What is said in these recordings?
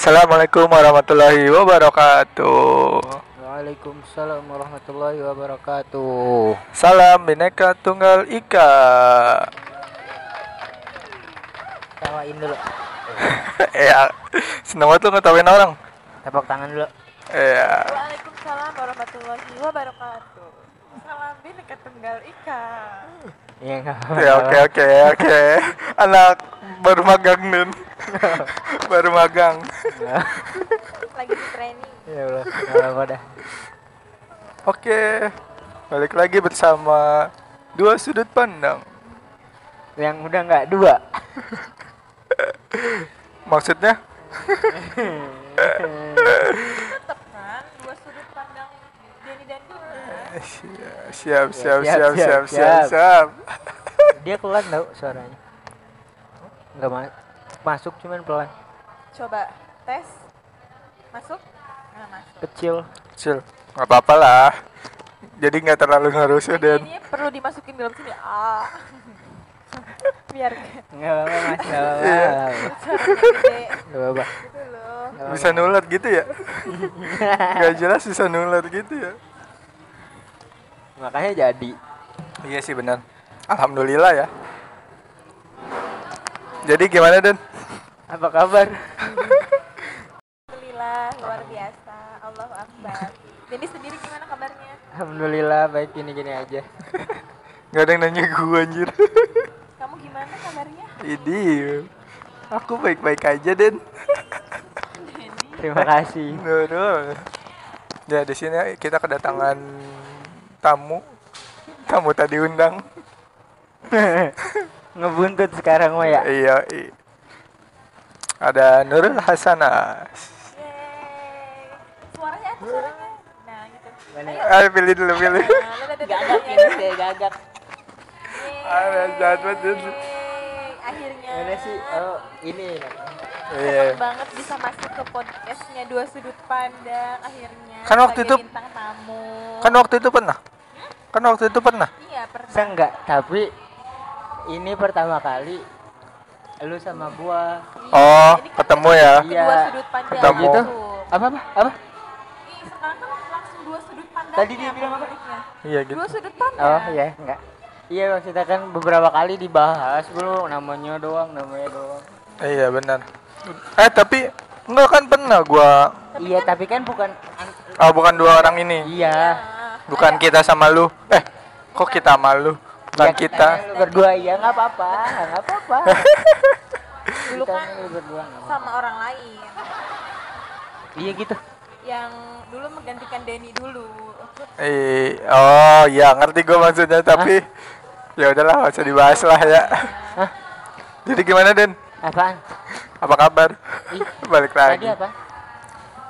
Assalamualaikum warahmatullahi wabarakatuh. Waalaikumsalam warahmatullahi wabarakatuh. Salam Bineka Tunggal Ika. Tawain dulu. ya, seneng banget lu ngetawain orang. Tepuk tangan dulu. Ya, Waalaikumsalam warahmatullahi wabarakatuh. Salam Bineka Tunggal Ika. Iya enggak ya oke oke oke. Anak baru magang Nun. baru magang. Lagi di training. Ya Allah, enggak apa dah. Oke, balik lagi bersama dua sudut pandang. Yang udah enggak dua. Maksudnya? Kan dua sudut pandang Denny dan Dina. Siap siap siap Siap, siap siap, siap siap. siap. siap. Dia keluar tau suaranya. Enggak ma masuk cuman pelan. Coba tes. Masuk? Nggak masuk. Kecil. Kecil, nggak apa-apa lah. Jadi nggak terlalu ngerusuh dan Ini perlu dimasukin dalam sini. Ah. Biar Enggak apa-apa Mas, enggak apa-apa. Iya. nggak apa-apa. suaranya gede Nggak apa-apa. nggak bisa nular gitu ya? Gak jelas bisa nular gitu ya? Makanya jadi. Iya sih benar. Alhamdulillah ya. Jadi gimana Den? Apa kabar? Alhamdulillah luar biasa. Allahu Akbar. Denny sendiri gimana kabarnya? Alhamdulillah baik gini-gini aja. Gak ada yang nanya gue anjir. Kamu gimana kabarnya? Ini aku baik-baik aja Den. Terima kasih. Nurul. Ya di sini kita kedatangan tamu. Tamu tadi undang. Ngebuntut sekarang mah ya. Iya. Ada Nurul Hasanas. Yeay. Suaranya apa suaranya? Nah, gitu. Mana? Ayo pilih dulu pilih. Nah, Gagak ini deh, gagak. Ada jahat banget, Akhirnya. Mana sih? Oh, ini. Iya. Seneng banget bisa masuk ke podcastnya dua sudut pandang akhirnya. Kan waktu itu- bintang tamu. Kan waktu itu pernah. Kan waktu itu pernah. Iya pernah. Saya enggak, tapi ini pertama kali lu sama gua. Oh, Ini kan ketemu ya. Iya. sudut pandang. Ketemu. Gitu. Apa apa? Apa? Ih, sekarang kan langsung dua sudut pandang. Tadi dia bilang apa? Iya gitu. Dua sudut pandang. Oh, iya, enggak. Iya, maksudnya kan beberapa kali dibahas dulu namanya doang, namanya doang. Iya benar. Eh tapi enggak kan pernah gua. iya, tapi kan bukan an- Oh bukan dua orang ini. Iya. Nah, Bukan kita sama lu. Eh, kok kita sama lu? Bukan Ya, kita. lu berdua iya nggak apa-apa, nggak apa-apa. dulu kan berdua nggak apa-apa. sama orang lain Iya gitu. yang dulu menggantikan Denny dulu. Eh, oh iya ngerti gua maksudnya tapi ya udahlah nggak usah dibahas lah ya. Hah? Jadi gimana Den? Apaan? Apa kabar? Ih, Balik lagi. Tadi apa?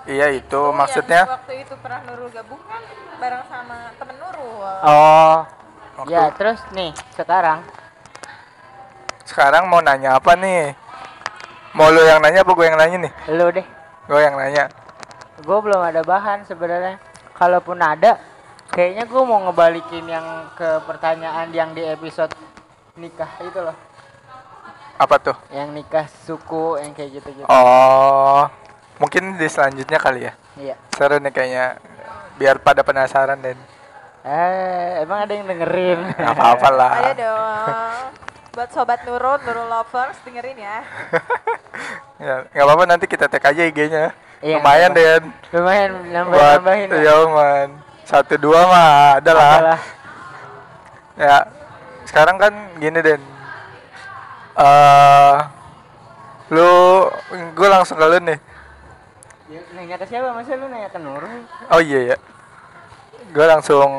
Iya itu Oh, maksudnya. yang waktu itu pernah Nurul gabung kan bareng sama temen Nurul. Oh. Waktu- Ya, terus nih sekarang Sekarang mau nanya apa nih? Mau lu yang nanya apa gue yang nanya nih? lu deh. Gue yang nanya. Gue belum ada bahan sebenarnya. Kalaupun ada, kayaknya gue mau ngebalikin yang ke pertanyaan yang di episode nikah itu loh. Apa tuh? Yang nikah suku yang kayak gitu-gitu. Oh, mungkin di selanjutnya kali ya. Iya. Seru nih kayaknya. Biar pada penasaran dan Eh, emang ada yang dengerin? nggak apa-apa lah. Ayo dong. Buat sobat Nurul, Nurul lovers dengerin ya. ya, nggak apa-apa nanti kita tag aja IG-nya. Iya, Lumayan Den. Lumayan Buat nambah-nambahin. lah. iya man. Satu dua mah ada lah. Adalah. Ya, sekarang kan gini Den. Eh, lu, gue langsung ke lu nih. Ya, Nanya ke siapa? Masa lu nanya ke Nurul? Oh iya ya. Gue langsung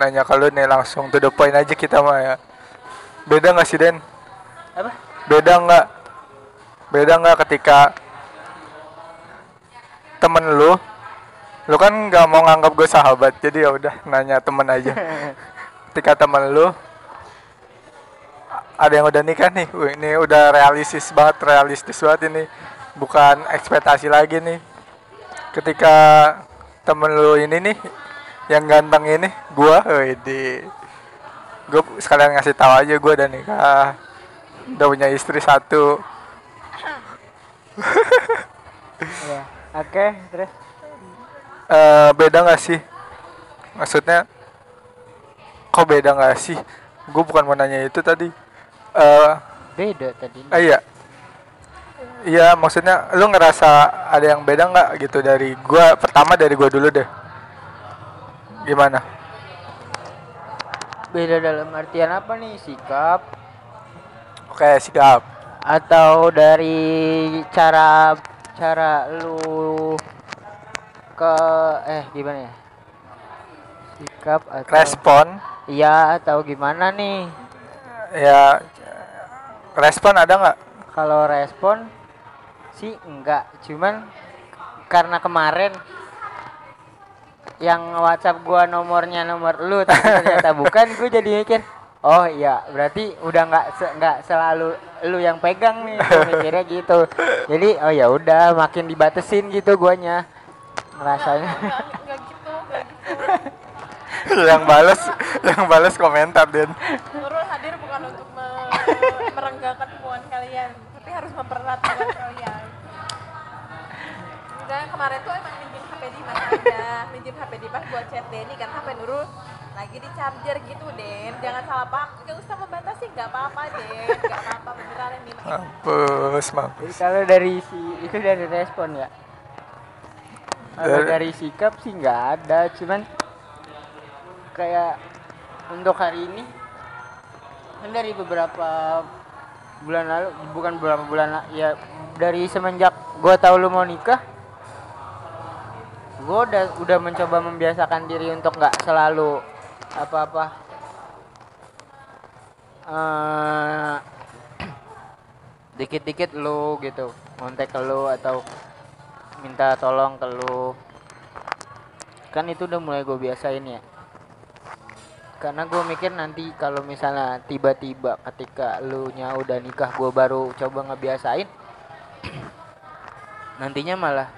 nanya ke lu nih langsung to the point aja kita mah ya. Beda nggak sih Den? Apa? Beda nggak? Beda nggak ketika temen lu, lu kan nggak mau nganggap gue sahabat, jadi ya udah nanya temen aja. ketika temen lu ada yang udah nikah nih, Wih, ini udah realistis banget, realistis banget ini, bukan ekspektasi lagi nih. Ketika temen lu ini nih, yang ganteng ini, gua, di gue sekalian ngasih tahu aja gue udah nikah, udah punya istri satu. Iya. Oke, terus Eh, beda nggak sih? Maksudnya kok beda nggak sih? Gue bukan mau nanya itu tadi. Eh, beda tadi. ah, iya. Iya, maksudnya lu ngerasa ada yang beda nggak gitu dari gua pertama dari gua dulu deh. Gimana? Beda dalam artian apa nih? Sikap Oke, sikap. atau dari cara cara lu ke eh gimana ya? Sikap atau Respon Iya atau gimana nih? ya respon ada nggak? Kalau respon sih enggak, cuman karena kemarin yang WhatsApp gua nomornya nomor lu tapi ternyata bukan, gue jadi mikir, oh iya berarti udah nggak se- nggak selalu lu yang pegang nih, gua mikirnya gitu. Jadi oh ya udah makin dibatesin gitu guanya gitu, gitu. yang bales yang bales komentar Den. Nurul hadir bukan untuk me- hubungan kalian, tapi harus mempererat hubungan kalian. Enggak, kemarin tuh emang minjem HP Dimas aja, minjem HP Dimas buat chat Denny kan HP Nurul lagi di charger gitu Den, jangan salah paham, nggak usah membatasi, nggak apa-apa Den, nggak apa-apa beneran ini. Mampus, Jadi mampus. kalau dari si itu dari respon ya. Kalau Dari- sikap sih nggak ada, cuman kayak untuk hari ini kan dari beberapa bulan lalu bukan beberapa bulan la- ya dari semenjak gua tahu lu mau nikah gua udah udah mencoba membiasakan diri untuk nggak selalu apa-apa. Eh dikit-dikit lu gitu ke lu atau minta tolong ke lu. Kan itu udah mulai gue biasain ya. Karena gue mikir nanti kalau misalnya tiba-tiba ketika lu nya udah nikah gue baru coba ngebiasain nantinya malah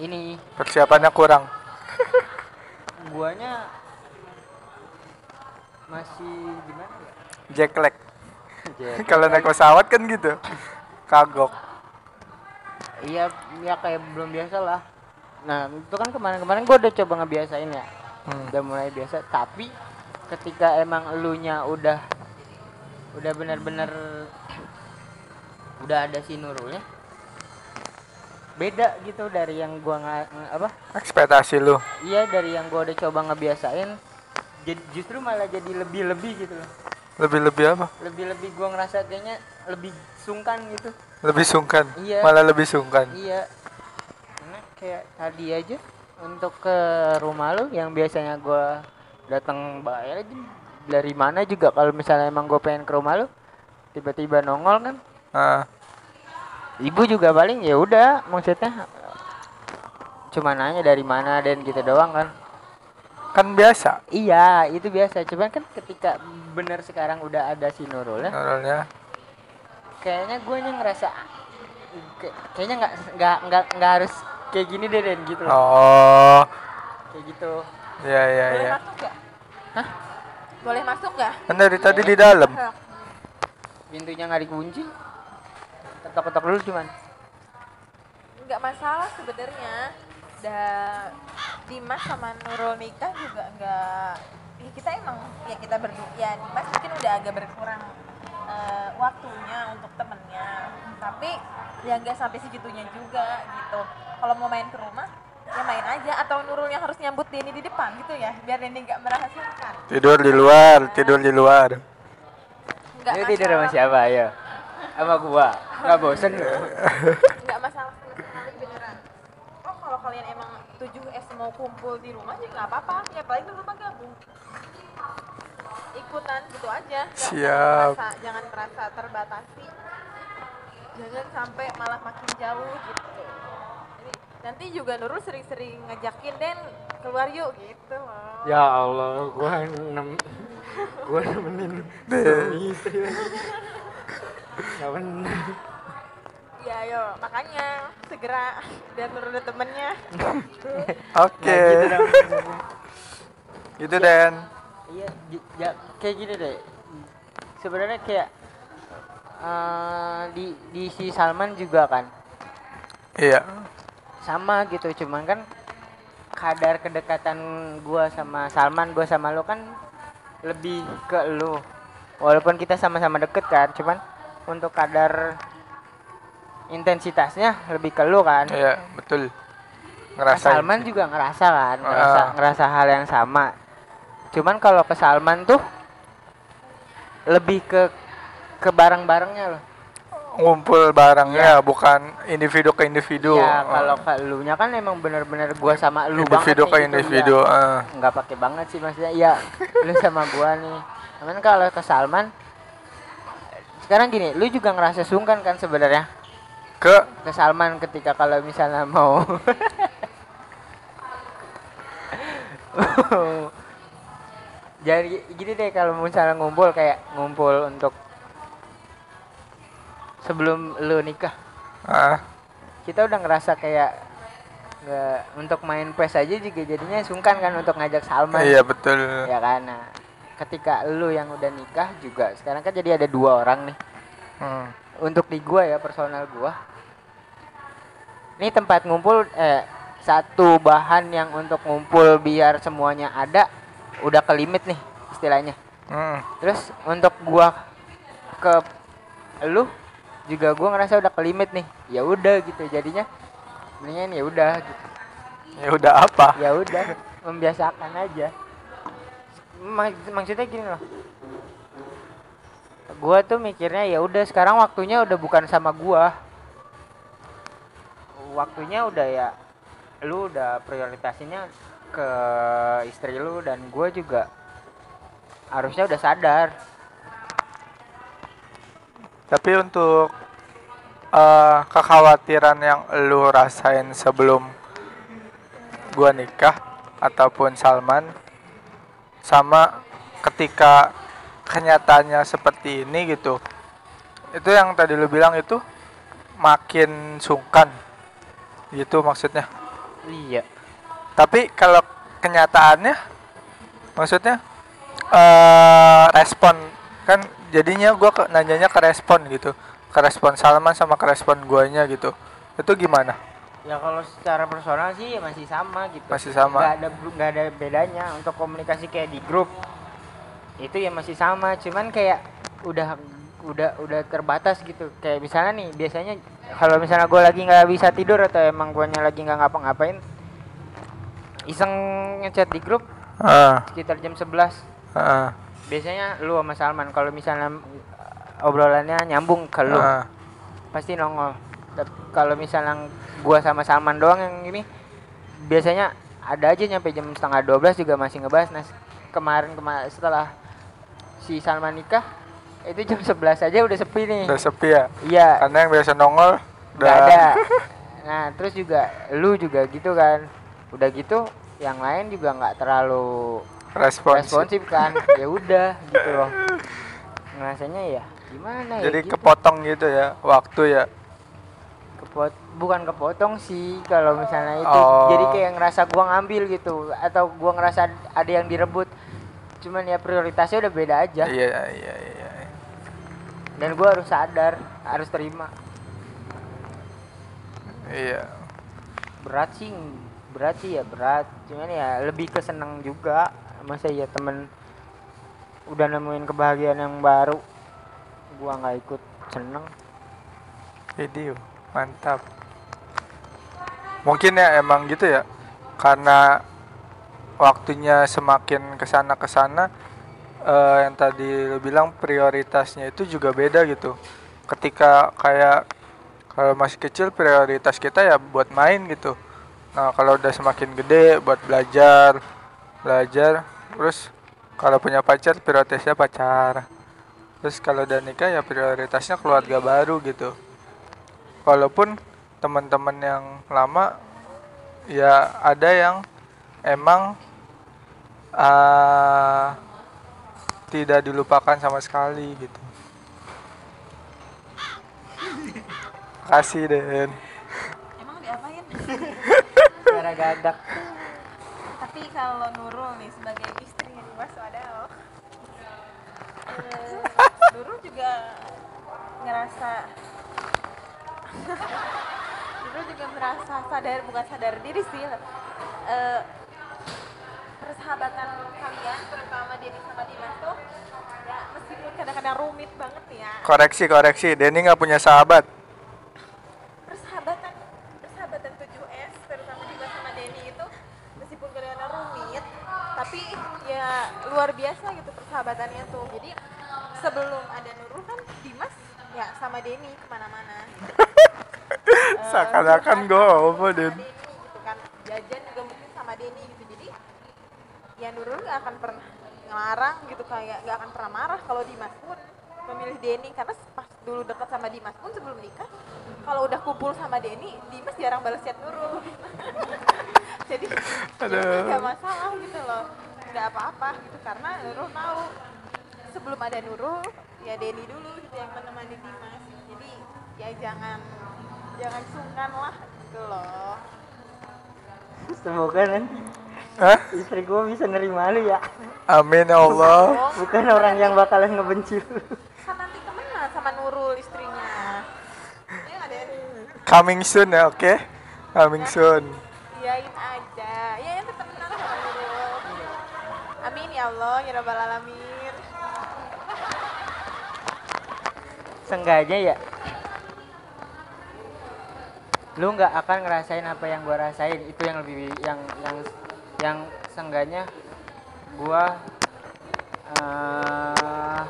ini Persiapannya kurang. guanya masih gimana ya Jack lag. Kalau naik pesawat kan gitu. Kagok. Iya, ya kayak belum biasa lah. Nah, itu kan kemarin-kemarin gue udah coba ngebiasain ya. Hmm. Udah mulai biasa, tapi ketika emang elunya udah udah bener-bener udah ada si Nurulnya beda gitu dari yang gua nggak apa Ekspektasi lu. iya dari yang gua udah coba ngebiasain jadi justru malah jadi lebih-lebih gitu loh Lebih-lebih apa? lebih-lebih gua ngerasa kayaknya lebih sungkan gitu Lebih sungkan. Iya. Malah lebih sungkan. Iya. Karena kayak tadi aja untuk ke rumah lu yang biasanya gua datang bayar aja dari mana juga kalau misalnya emang gue pengen ke rumah lu tiba-tiba nongol kan Ah, ibu juga paling ya udah maksudnya cuma nanya dari mana dan gitu doang kan kan biasa. iya itu biasa cuman kan ketika bener sekarang udah ada si Nurul ya Nurulnya. kayaknya gue ngerasa kayak- kayaknya nggak nggak nggak nggak harus kayak gini deh Den gitu loh Oh, kayak gitu iya iya Boleh iya. masuk nggak? Hah? Boleh masuk nggak? Kan dari tadi di dalam. Pintunya nggak dikunci ketok-ketok dulu cuman nggak masalah sebenarnya. Da Dimas sama Nurul nikah juga nggak ya kita emang ya kita berdua ya Dimas mungkin udah agak berkurang eh, waktunya untuk temennya. Tapi ya nggak sampai segitunya juga gitu. Kalau mau main ke rumah ya main aja. Atau Nurul yang harus nyambut Denny di depan gitu ya biar Denny nggak merasa sungkan Tidur di luar, tidur di luar. nggak tidur sama siapa? Ayo. Sama gua nggak bosen. Nggak masalah sama sekali beneran. Oh kalau kalian emang 7S mau kumpul di rumah juga nggak apa-apa. Ya paling di rumah gabung. Ikutan gitu aja. Nggak- Siap. jangan merasa, jangan merasa terbatasi jangan sampai malah makin jauh gitu. Jadi, nanti juga Nurul sering-sering ngajakin Den keluar yuk gitu loh. Ya Allah gua nem gua nemenin suami istri. Lagi nggak bener ya yo makanya segera biar Nurul ada temennya Oke. Nah, gitu. Gitu Den. iya ya kayak gini deh sebenarnya kayak eh, di di si Salman juga kan Iya. sama gitu cuman kan kadar kedekatan gua sama Salman gua sama lo kan lebih ke lu walaupun kita sama-sama deket kan cuman untuk kadar intensitasnya lebih ke lu kan. Iya betul. Nah, ngerasain Salman juga ngerasa kan ngerasa Ah. ngerasa hal yang sama. Cuman kalau ke Salman tuh lebih ke ke bareng-barengnya loh. Ngumpul barangnya bukan individu ke individu. Ya kalau ke elunya kan emang bener-bener gua sama lu individu banget ke gitu, individu ya. eh. nggak pakai banget sih maksudnya iya lu sama gua nih. Cuman kalau ke Salman sekarang gini lu juga ngerasa sungkan kan sebenarnya ke? Ke Salman ketika kalau misalnya mau. Jadi gini deh kalau misalnya ngumpul kayak ngumpul untuk sebelum lu nikah. Ah, kita udah ngerasa kayak nggak untuk main PES aja juga jadinya sungkan kan untuk ngajak Salman. Iya betul. Ya kan? Nah, ketika lu yang udah nikah juga sekarang kan jadi ada dua orang nih. Hmm. untuk di gua ya personal gua ini tempat ngumpul eh satu bahan yang untuk ngumpul biar semuanya ada udah ke limit nih istilahnya. Hmm. terus untuk gua ke lu juga gua ngerasa udah ke limit nih. Ya udah gitu jadinya. Mendingan ya udah gitu. Ya udah apa? Ya udah membiasakan aja. Mak- maksudnya gini loh. Gua tuh mikirnya ya udah sekarang waktunya udah bukan sama gua waktunya udah ya lu udah prioritasinnya ke istri lu dan gua juga harusnya udah sadar. Tapi untuk eh, kekhawatiran yang lu rasain sebelum gua nikah ataupun Salman sama ketika kenyataannya seperti ini gitu itu yang tadi lu bilang itu makin sungkan gitu maksudnya. Iya. Tapi kalau kenyataannya maksudnya eh respon kan jadinya gua ke, nanyanya ke respon gitu. Ke respon Salman sama ke respon guanya gitu. Itu gimana? Ya kalau secara personal sih masih sama gitu. Masih sama. nggak ada nggak ada bedanya untuk komunikasi kayak di grup. Itu ya masih sama cuman kayak udah udah udah terbatas gitu. Kayak misalnya nih biasanya kalau misalnya gue lagi nggak bisa tidur atau emang guanya lagi nggak ngapa-ngapain iseng ngechat di grup ah. sekitar jam 11 ah. Biasanya lu sama Salman kalau misalnya uh, obrolannya nyambung ke lu ah. pasti nongol. Kalau misalnya gua sama Salman doang yang ini biasanya ada aja nyampe jam setengah 12 juga masih ngebahas. Nah kemarin kemarin setelah si Salman nikah itu jam 11 aja udah sepi nih. Udah sepi ya? Iya. Karena yang biasa nongol udah ada. nah terus juga lu juga gitu kan. Udah gitu yang lain juga nggak terlalu responsif. responsif kan. Ya udah gitu loh. Ngerasanya ya gimana ya jadi gitu. kepotong gitu ya waktu ya? Kepot bukan kepotong sih kalau misalnya itu. Oh. jadi kayak ngerasa gua ngambil gitu atau gua ngerasa ada yang direbut. Cuman ya prioritasnya udah beda aja. Iya iya iya dan gua harus sadar harus terima. Iya. Berat sih berat sih ya berat. Cuman ya lebih ke seneng juga. Masa ya temen udah nemuin kebahagiaan yang baru gua nggak ikut seneng. Video mantap. Mungkin ya emang gitu ya. Karena waktunya semakin ke sana ke sana eh, yang tadi lu bilang prioritasnya itu juga beda gitu. Ketika kayak kalau masih kecil prioritas kita ya buat main gitu. Nah kalau udah semakin gede buat belajar belajar terus kalau punya pacar prioritasnya pacar. Terus kalau udah nikah ya prioritasnya keluarga baru gitu. Walaupun teman-teman yang lama ya ada yang emang ah, tidak dilupakan sama sekali gitu. Kasih Den. Emang diapain? cara gagak Tapi kalau Nurul nih sebagai istri Mas Wadaw eh, Nurul juga ngerasa Nurul juga merasa sadar bukan sadar diri sih Eh, persahabatan kalian Denny sama Dimas tuh ya meskipun kadang-kadang rumit banget ya. Koreksi koreksi, Denny nggak punya sahabat. persahabatan persahabatan 7S terutama Dimas sama Denny itu meskipun kadang-kadang rumit tapi ya luar biasa gitu persahabatannya tuh. Jadi sebelum ada Nurul kan Dimas ya sama Denny ke mana-mana. Eh, Seakan-akan gue apa, Denny Den? gitu kan. Jajan juga mungkin sama Denny gitu. Jadi ya Nurul nggak akan pernah ngelarang gitu kayak nggak akan pernah marah kalau Dimas pun memilih Denny. Karena pas dulu dekat sama Dimas pun sebelum nikah kalau udah kumpul sama Denny Dimas jarang balas chat Nurul jadi Aduh. nggak masalah gitu loh. Nggak apa-apa gitu karena Nurul tahu. Sebelum ada Nurul ya Denny dulu gitu yang menemani Dimas. Jadi ya jangan jangan sungkan lah gitu loh. Semoga nanti Hah? istri gue bisa nerima lu ya Amin ya Allah. Bukan orang yang bakalan ngebenci lu kan nanti temenan sama Nurul istrinya Iya? Coming soon ya, oke? Coming soon. iyain aja ya nanti temenan sama Nurul amin ya Allah ya rabbal alamin sengaja ya lu nggak akan ngerasain apa yang gua rasain itu yang lebih yang yang yang sengganya gua eh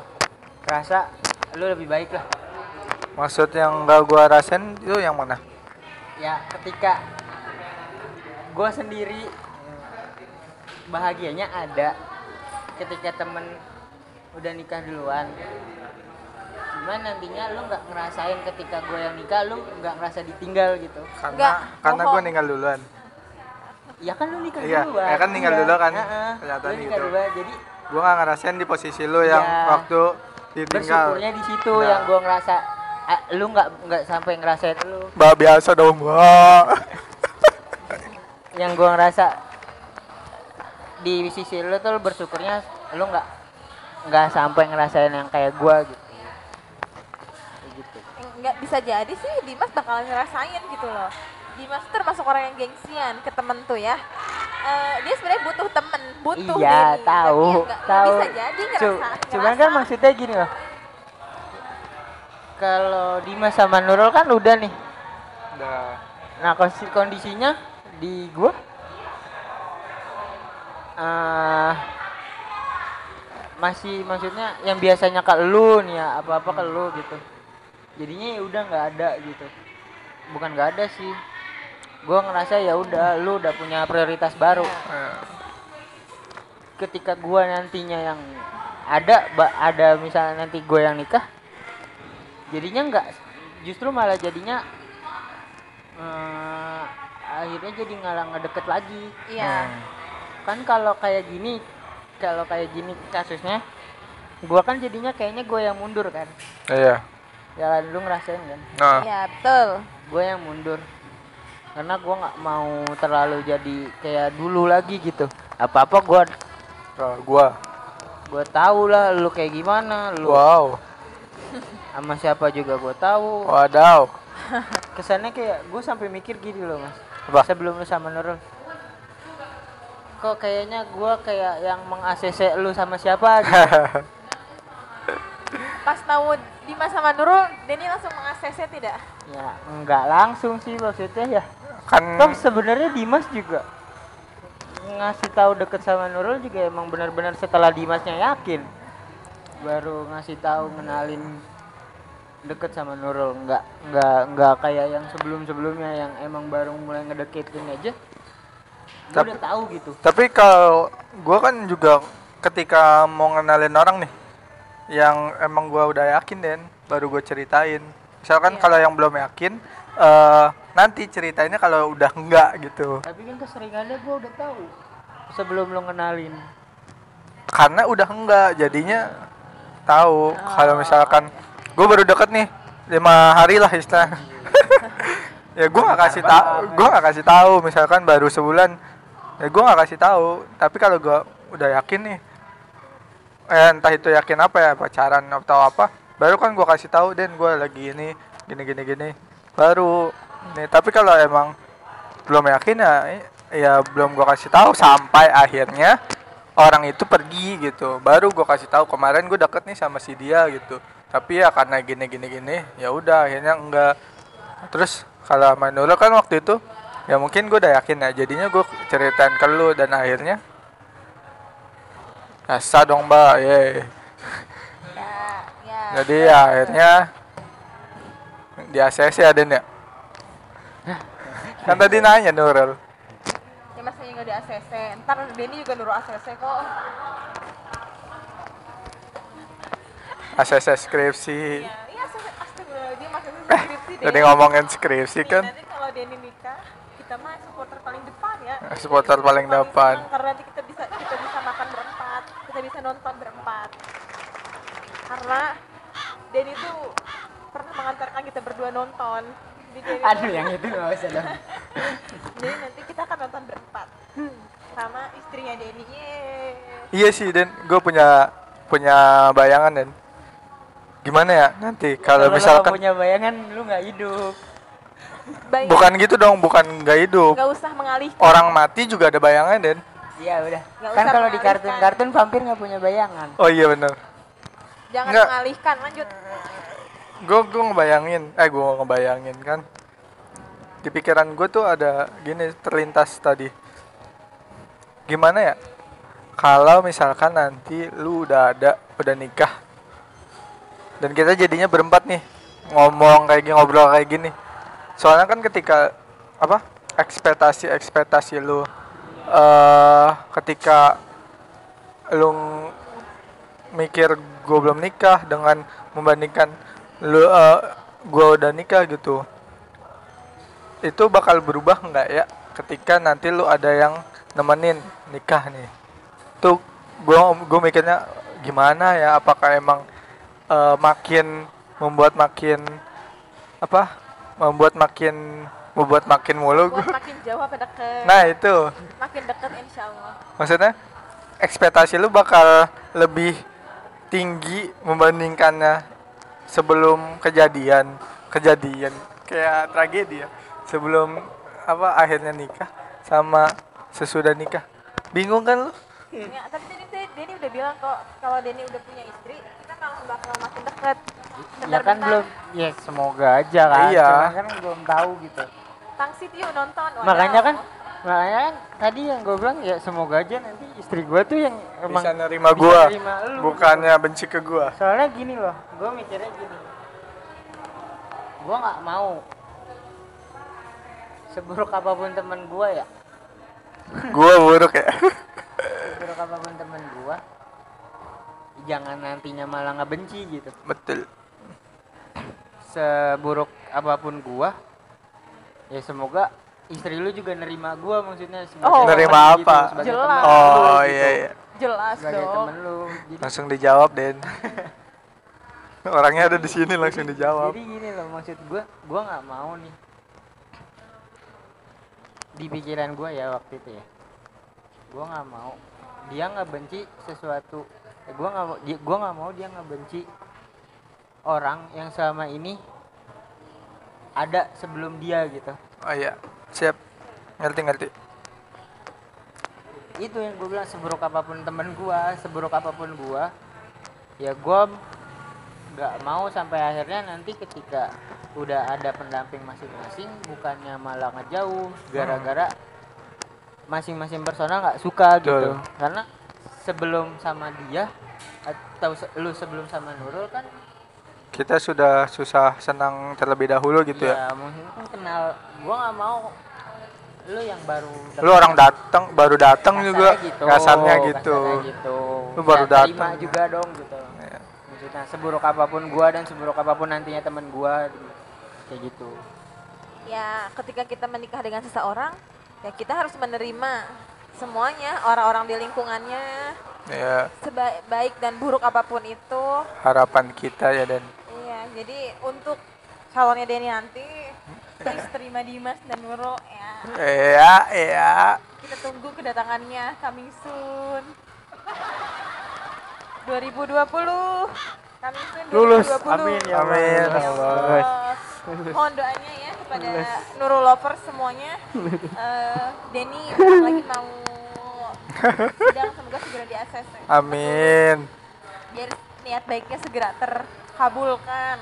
rasa lu lebih baik lah Maksud yang gak gua rasain itu yang mana? ya ketika gua sendiri bahagianya ada ketika temen udah nikah duluan cuman nantinya lu nggak ngerasain ketika gue yang nikah lu nggak ngerasa ditinggal gitu Karena Nggak, karena gue ninggal duluan. Ya kan lu nikah Iya, duluan. ya kan tinggal dulu kan, Heeh, kelihatan gitu. duluan. Jadi Gue gak ngerasain di posisi lu yang Iya. waktu ditinggal. bersyukurnya di situ Nah. yang gua ngerasa eh, lu nggak nggak sampai ngerasain lu. Mbak biasa dong, Mbak. Yang gua ngerasa di sisi lu tuh lu bersyukurnya lu nggak nggak sampai ngerasain yang kayak gua gitu. Gitu. nggak bisa jadi sih Dimas bakalan ngerasain gitu loh Dimas termasuk orang yang gengsian ke temen tuh ya Eh, dia sebenarnya butuh temen butuh iya, Denny. tahu, Tapi tahu. bisa jadi ngerasa, Cu- cuman kan maksudnya gini loh. Kalau Dimas sama Nurul kan udah nih. Udah. Nah kondisi kondisinya di gua eh masih maksudnya yang biasanya ke lu nih ya apa apa ke lu gitu jadinya ya udah nggak ada gitu bukan nggak ada sih gua ngerasa ya udah lu udah punya prioritas baru. Eh, ketika gua nantinya yang ada ada misalnya nanti gue yang nikah jadinya nggak justru malah jadinya eh, akhirnya jadi ngalang ngedeket lagi. Iya. Hmm. kan kalau kayak gini kalau kayak gini kasusnya gua kan jadinya kayaknya gue yang mundur kan. Iya. ya kan, lu ngerasain kan? Nah, iya betul. Gue yang mundur karena gua nggak mau terlalu jadi kayak dulu lagi gitu apa apa gua kalau gua. gua tahu lah lu kayak gimana lu Wow. sama siapa juga gua tahu Wadaw. kesannya kayak gue sampai mikir gini loh mas Apa? sebelum lu sama Nurul kok kayaknya gua kayak yang meng lu sama siapa gitu. pas tahu Dimas sama Nurul Denny langsung mengakses tidak ya enggak langsung sih maksudnya ya kan Toh sebenarnya Dimas juga ngasih tahu deket sama Nurul juga emang benar-benar setelah Dimasnya yakin baru ngasih tahu ngenalin deket sama Nurul nggak nggak nggak kayak yang sebelum-sebelumnya yang emang baru mulai ngedeketin aja Gua Tapi- udah tahu gitu tapi kalau gua kan juga ketika mau ngenalin orang nih yang emang gua udah yakin Den, baru gue ceritain. Misalkan Iya. kalau yang belum yakin eh nanti ceritainnya kalau udah enggak gitu. tapi kan keseringannya gua udah tahu sebelum lo ngenalin. Karena udah enggak jadinya tahu. Kalau misalkan gue baru deket nih lima hari lah istilah ya gue nggak kasih tahu gue nggak kasih tahu misalkan baru sebulan. Ya gue nggak kasih tahu. Tapi kalau gue udah yakin nih eh, entah itu yakin apa ya pacaran atau apa baru kan gue kasih tahu dan gue lagi ini gini gini gini. Baru Nih, tapi kalau emang belum yakin ya ya belum gua kasih tahu sampai akhirnya orang itu pergi gitu. Baru gua kasih tahu kemarin gue deket nih sama si dia gitu. Tapi ya karena gini gini gini ya udah akhirnya enggak. Terus kalau sama Nurul kan waktu itu ya mungkin gue udah yakin ya jadinya gue ceritain ke lu dan akhirnya Asa dong mbak, ye. ya ya Jadi ya akhirnya di ACC ya Den ya. Kan tadi nanya Nurul. ya masanya nggak di ACC ntar Denny juga nurul ACC kok ACC skripsi. ya iya ACC astagfirullahaladzim maksudnya skripsi Tadi Denny. ngomongin skripsi Nih, kan. nanti kalau Denny nikah kita mah supporter paling depan ya Supporter paling depan. karena nanti kita bisa kita bisa makan berempat kita bisa nonton berempat karena Denny tuh pernah mengantarkan kita berdua nonton jadi Aduh yang itu nggak usah dong. jadi nanti kita akan nonton berempat sama istrinya Denny. Iya sih Den, gue punya punya bayangan Den. Gimana ya nanti kalau nggak misalkan punya bayangan lu nggak hidup. Baik, bukan gitu dong, bukan gak hidup. nggak usah mengalihkan Orang mati juga ada bayangan Den. Iya udah. Nggak Kan kalau di kartun-kartun vampir nggak punya bayangan. Oh iya bener. jangan nggak. mengalihkan lanjut gue gue ngebayangin eh gue ngebayangin kan. Di pikiran gue tuh ada gini terlintas tadi. Gimana ya? Kalau misalkan nanti lu udah ada udah nikah dan kita jadinya berempat nih ngomong kayak gini ngobrol kayak gini. Soalnya kan ketika apa ekspektasi ekspektasi lu eh ketika lu mikir gue belum nikah dengan membandingkan lu eh, gue udah nikah gitu. Itu bakal berubah nggak ya? Ketika nanti lu ada yang nemenin nikah nih. Tuh gue gue mikirnya gimana ya? Apakah emang eh, makin membuat makin apa? Membuat makin membuat makin mulu? Gua. makin jauh apa deket? Nah itu. Makin deket insya Allah. Maksudnya ekspektasi lu bakal lebih tinggi membandingkannya sebelum kejadian kejadian kayak tragedi ya sebelum apa akhirnya nikah sama sesudah nikah bingung kan lu Ya, tapi tadi Denny udah bilang kok kalau Denny udah punya istri kita malah bakal makin deket Ya kan belum. Ya semoga aja kan. Iya. Cuman kan belum tahu gitu. Tangsit yuk nonton wadaw. Makanya kan makanya kan tadi yang gue bilang ya semoga aja nanti istri gue tuh yang emang bisa nerima lu. bukannya benci ke gua. Soalnya gini loh gue mikirnya gini. Gue nggak mau. Seburuk apa pun teman gue ya. Gua buruk ya. Seburuk apa pun teman gue jangan nantinya malah nggak benci gitu. Betul. Seburuk apa pun gue ya semoga istri lu juga nerima gue maksudnya Oh. Nerima gitu, apa? sebagai Jelas. teman lu oh gitu. iya iya jelas sebagai dong temen lu jadi langsung dijawab Den orangnya ada di sini langsung dijawab Jadi gini loh maksud gue, gue nggak mau nih di pikiran gue ya waktu itu ya, gue nggak mau dia nggak benci sesuatu, eh, gue nggak mau, dia, gue nggak mau dia nggak benci orang yang selama ini ada sebelum dia gitu. oh iya siap. Ngerti ngerti. Itu yang gue bilang seburuk apa pun temen gue, seburuk apa pun gue, ya gue nggak mau sampai akhirnya nanti ketika udah ada pendamping masing-masing bukannya malah ngejauh gara-gara masing-masing personal nggak suka gitu. Betul. karena sebelum sama dia atau se- lu sebelum sama Nurul kan kita sudah susah senang terlebih dahulu gitu ya. Ya mungkin kan kenal gua nggak mau lu yang baru lu orang datang baru datang kasarnya juga. gitu, kasarnya gitu kasarnya gitu. Lu baru Ya, terima datang. juga dong gitu. Iya. maksudnya seburuk apa pun gua dan seburuk apa pun nantinya teman gua kayak gitu. Ya ketika kita menikah dengan seseorang ya kita harus menerima semuanya orang-orang di lingkungannya. Ya sebaik baik dan buruk apa pun itu. Harapan kita ya dan iya jadi untuk calonnya Denny nanti please terima Dimas dan Nurul ya iya iya kita tunggu kedatangannya coming soon 2020 coming soon Lulus. 2020. Amin ya Amin, Ya Allah. Allah. mohon doanya ya pada Nurul lovers semuanya eh Denny lagi mau sidang semoga segera di ACC Amin. biar niat baiknya segera terkabulkan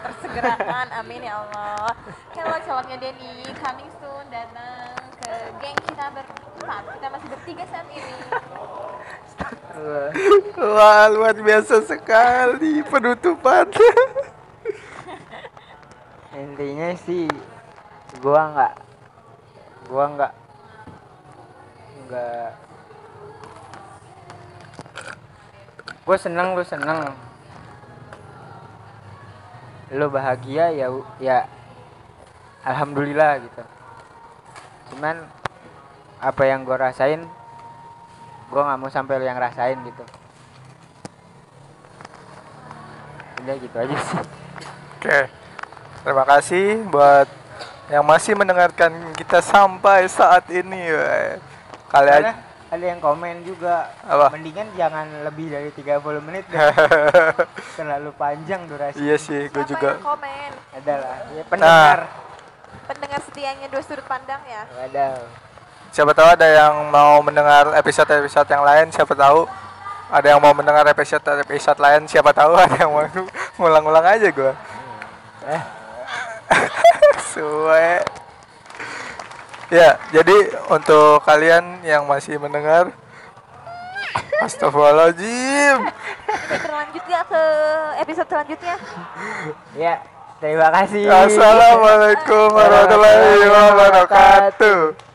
tersegerakan amin ya Allah. Kalau calonnya Denny coming soon datang ke geng kita berempat. Kita masih bertiga saat ini. Wah, luar biasa sekali penutupan. intinya sih gua nggak gua nggak nggak. Gua seneng lu seneng lu bahagia ya ya alhamdulillah gitu cuman apa yang gua rasain gua nggak mau sampai lu yang rasain gitu udah gitu aja sih Oke. Terima kasih buat yang masih mendengarkan kita sampai saat ini. weh. Kali Karena aja. Ada yang komen juga Apa? mendingan jangan lebih dari 30 menit deh. terlalu panjang durasi iya sih, gue siapa juga. yang komen adalah ya pendengar pendengar setianya dua sudut pandang ya Wadaw. Siapa tahu ada yang mau mendengar episode-episode yang lain, siapa tahu ada yang mau mendengar episode-episode lain, siapa tahu ada yang mau ngulang-ulang aja gue. eh Suwe. Ya, jadi untuk kalian yang masih mendengar Astagfirullahaladzim. Oke, berlanjut ya ke episode selanjutnya? Ya terima kasih. Assalamualaikum warahmatullahi wabarakatuh